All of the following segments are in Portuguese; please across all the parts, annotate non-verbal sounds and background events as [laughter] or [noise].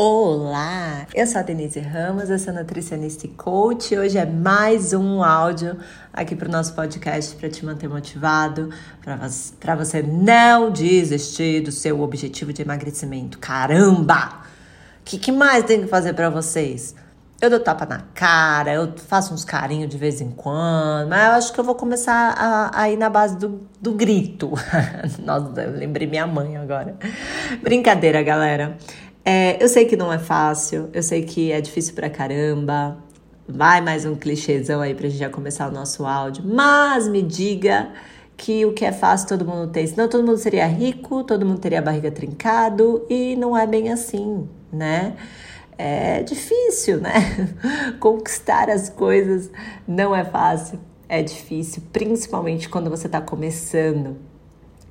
Olá, eu sou a Denise Ramos, eu sou nutricionista e coach. Hoje é mais um áudio aqui para o nosso podcast para te manter motivado, para você não desistir do seu objetivo de emagrecimento. Caramba! O que, que mais tem que fazer para vocês? Eu dou tapa na cara, eu faço uns carinhos de vez em quando, mas eu acho que eu vou começar a, a ir na base do, do grito. [laughs] Nossa, eu lembrei minha mãe agora. Brincadeira, galera. É, eu sei que não é fácil, eu sei que é difícil pra caramba. Vai mais um clichêzão aí pra gente já começar o nosso áudio. Mas me diga que o que é fácil todo mundo tem. Senão todo mundo seria rico, todo mundo teria a barriga trincado e não é bem assim, né? É difícil, né? [laughs] Conquistar as coisas não é fácil, é difícil, principalmente quando você está começando.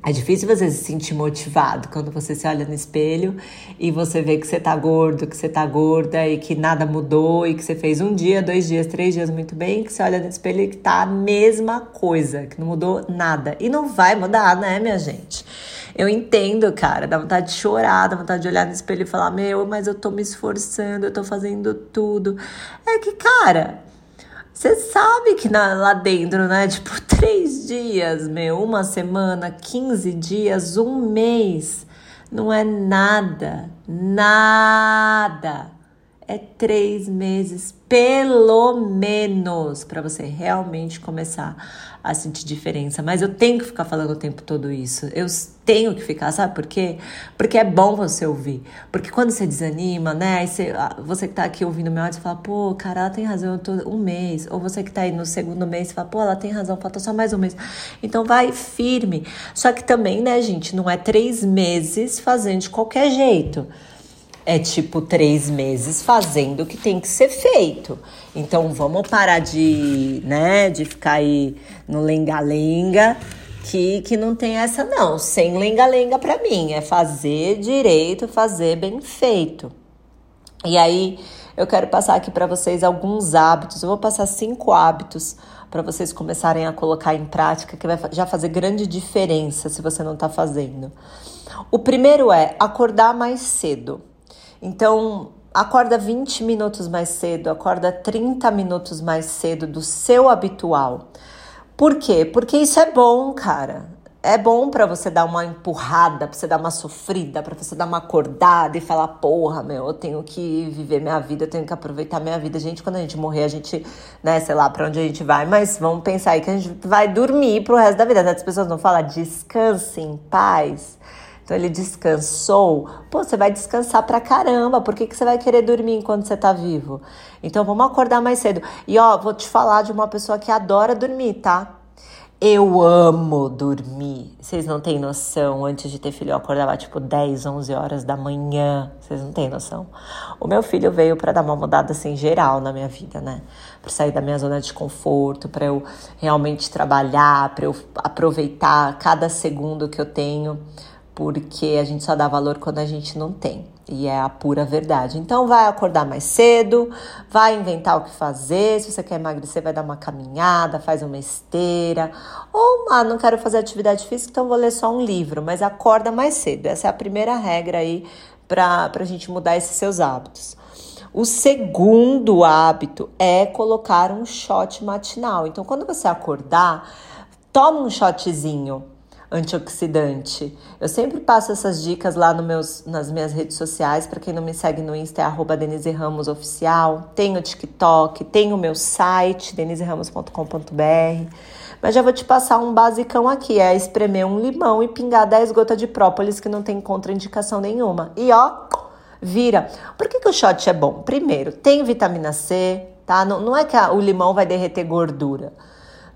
É difícil você se sentir motivado quando você se olha no espelho e você vê que você tá gordo, que você tá gorda e que nada mudou e que você fez um dia, dois dias, três dias muito bem, que você olha no espelho e que tá a mesma coisa, que não mudou nada. E não vai mudar, né, minha gente? Eu entendo, cara, dá vontade de chorar, dá vontade de olhar no espelho e falar: Meu, mas eu tô me esforçando, eu tô fazendo tudo. É que, cara, você sabe que na, lá dentro, né? Tipo, [laughs] três dias, meu, uma semana, 15 dias, um mês. Não é nada, nada. É três meses, pelo menos, para você realmente começar a sentir diferença. Mas eu tenho que ficar falando o tempo todo isso. Eu tenho que ficar, sabe por quê? Porque é bom você ouvir. Porque quando você desanima, né? Você, ah, você que tá aqui ouvindo meu áudio, fala, pô, cara, ela tem razão, eu tô um mês. Ou você que tá aí no segundo mês, fala, pô, ela tem razão, falta só mais um mês. Então vai firme. Só que também, né, gente, não é três meses fazendo de qualquer jeito é tipo três meses fazendo o que tem que ser feito. Então vamos parar de, né, de ficar aí no lenga-lenga, que, que não tem essa não. Sem lenga-lenga para mim, é fazer direito, fazer bem feito. E aí eu quero passar aqui para vocês alguns hábitos. Eu vou passar cinco hábitos para vocês começarem a colocar em prática que vai já fazer grande diferença se você não está fazendo. O primeiro é acordar mais cedo. Então, acorda 20 minutos mais cedo, acorda 30 minutos mais cedo do seu habitual. Por quê? Porque isso é bom, cara. É bom para você dar uma empurrada, para você dar uma sofrida, para você dar uma acordada e falar: porra, meu, eu tenho que viver minha vida, eu tenho que aproveitar minha vida. Gente, quando a gente morrer, a gente, né, sei lá para onde a gente vai, mas vamos pensar aí que a gente vai dormir pro resto da vida. As pessoas não falam descanse em paz. Então ele descansou. Pô, você vai descansar pra caramba. Por que, que você vai querer dormir enquanto você tá vivo? Então vamos acordar mais cedo. E ó, vou te falar de uma pessoa que adora dormir, tá? Eu amo dormir. Vocês não têm noção. Antes de ter filho, eu acordava tipo 10, 11 horas da manhã. Vocês não têm noção. O meu filho veio para dar uma mudada assim geral na minha vida, né? Para sair da minha zona de conforto, para eu realmente trabalhar, para eu aproveitar cada segundo que eu tenho porque a gente só dá valor quando a gente não tem. E é a pura verdade. Então vai acordar mais cedo, vai inventar o que fazer. Se você quer emagrecer, vai dar uma caminhada, faz uma esteira. Ou, ah, não quero fazer atividade física, então vou ler só um livro. Mas acorda mais cedo. Essa é a primeira regra aí para a gente mudar esses seus hábitos. O segundo hábito é colocar um shot matinal. Então, quando você acordar, toma um shotzinho antioxidante. Eu sempre passo essas dicas lá no meus, nas minhas redes sociais. Para quem não me segue no Insta, é arroba Denise Ramos Oficial. Tem o TikTok, tem o meu site, deniseramos.com.br. Mas já vou te passar um basicão aqui: é espremer um limão e pingar 10 gotas de própolis, que não tem contraindicação nenhuma. E ó, vira. Por que, que o shot é bom? Primeiro, tem vitamina C, tá? Não, não é que a, o limão vai derreter gordura.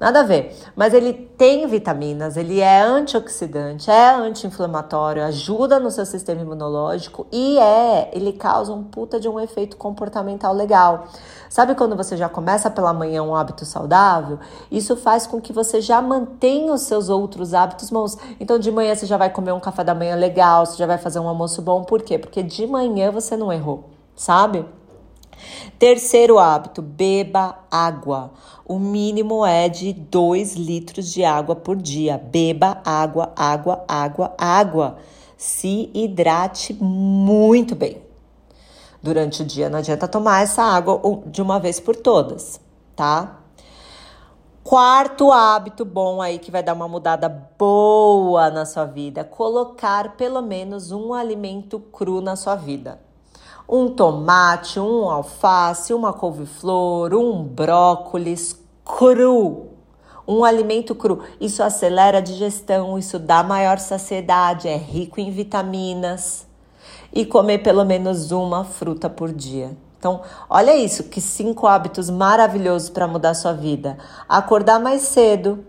Nada a ver. Mas ele tem vitaminas, ele é antioxidante, é anti-inflamatório, ajuda no seu sistema imunológico e é, ele causa um puta de um efeito comportamental legal. Sabe quando você já começa pela manhã um hábito saudável? Isso faz com que você já mantenha os seus outros hábitos bons. Então de manhã você já vai comer um café da manhã legal, você já vai fazer um almoço bom. Por quê? Porque de manhã você não errou, sabe? Terceiro hábito, beba água. O mínimo é de 2 litros de água por dia. Beba água, água, água, água. Se hidrate muito bem. durante o dia. Não adianta tomar essa água de uma vez por todas, tá? Quarto hábito bom aí que vai dar uma mudada boa na sua vida: colocar pelo menos um alimento cru na sua vida. Um tomate, um alface, uma couve-flor, um brócolis cru. Um alimento cru. Isso acelera a digestão, isso dá maior saciedade, é rico em vitaminas. E comer pelo menos uma fruta por dia. Então, olha isso, que cinco hábitos maravilhosos para mudar a sua vida. Acordar mais cedo,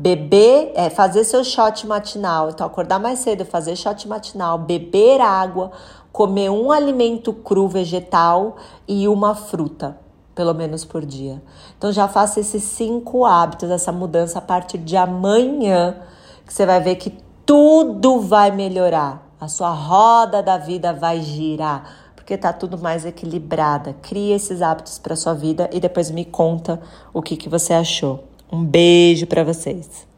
beber, é, fazer seu shot matinal. Então, acordar mais cedo, fazer shot matinal, beber água, comer um alimento cru vegetal e uma fruta, pelo menos por dia. Então, já faça esses cinco hábitos, essa mudança a partir de amanhã, que você vai ver que tudo vai melhorar. A sua roda da vida vai girar porque tá tudo mais equilibrada. Crie esses hábitos para sua vida e depois me conta o que, que você achou. Um beijo para vocês.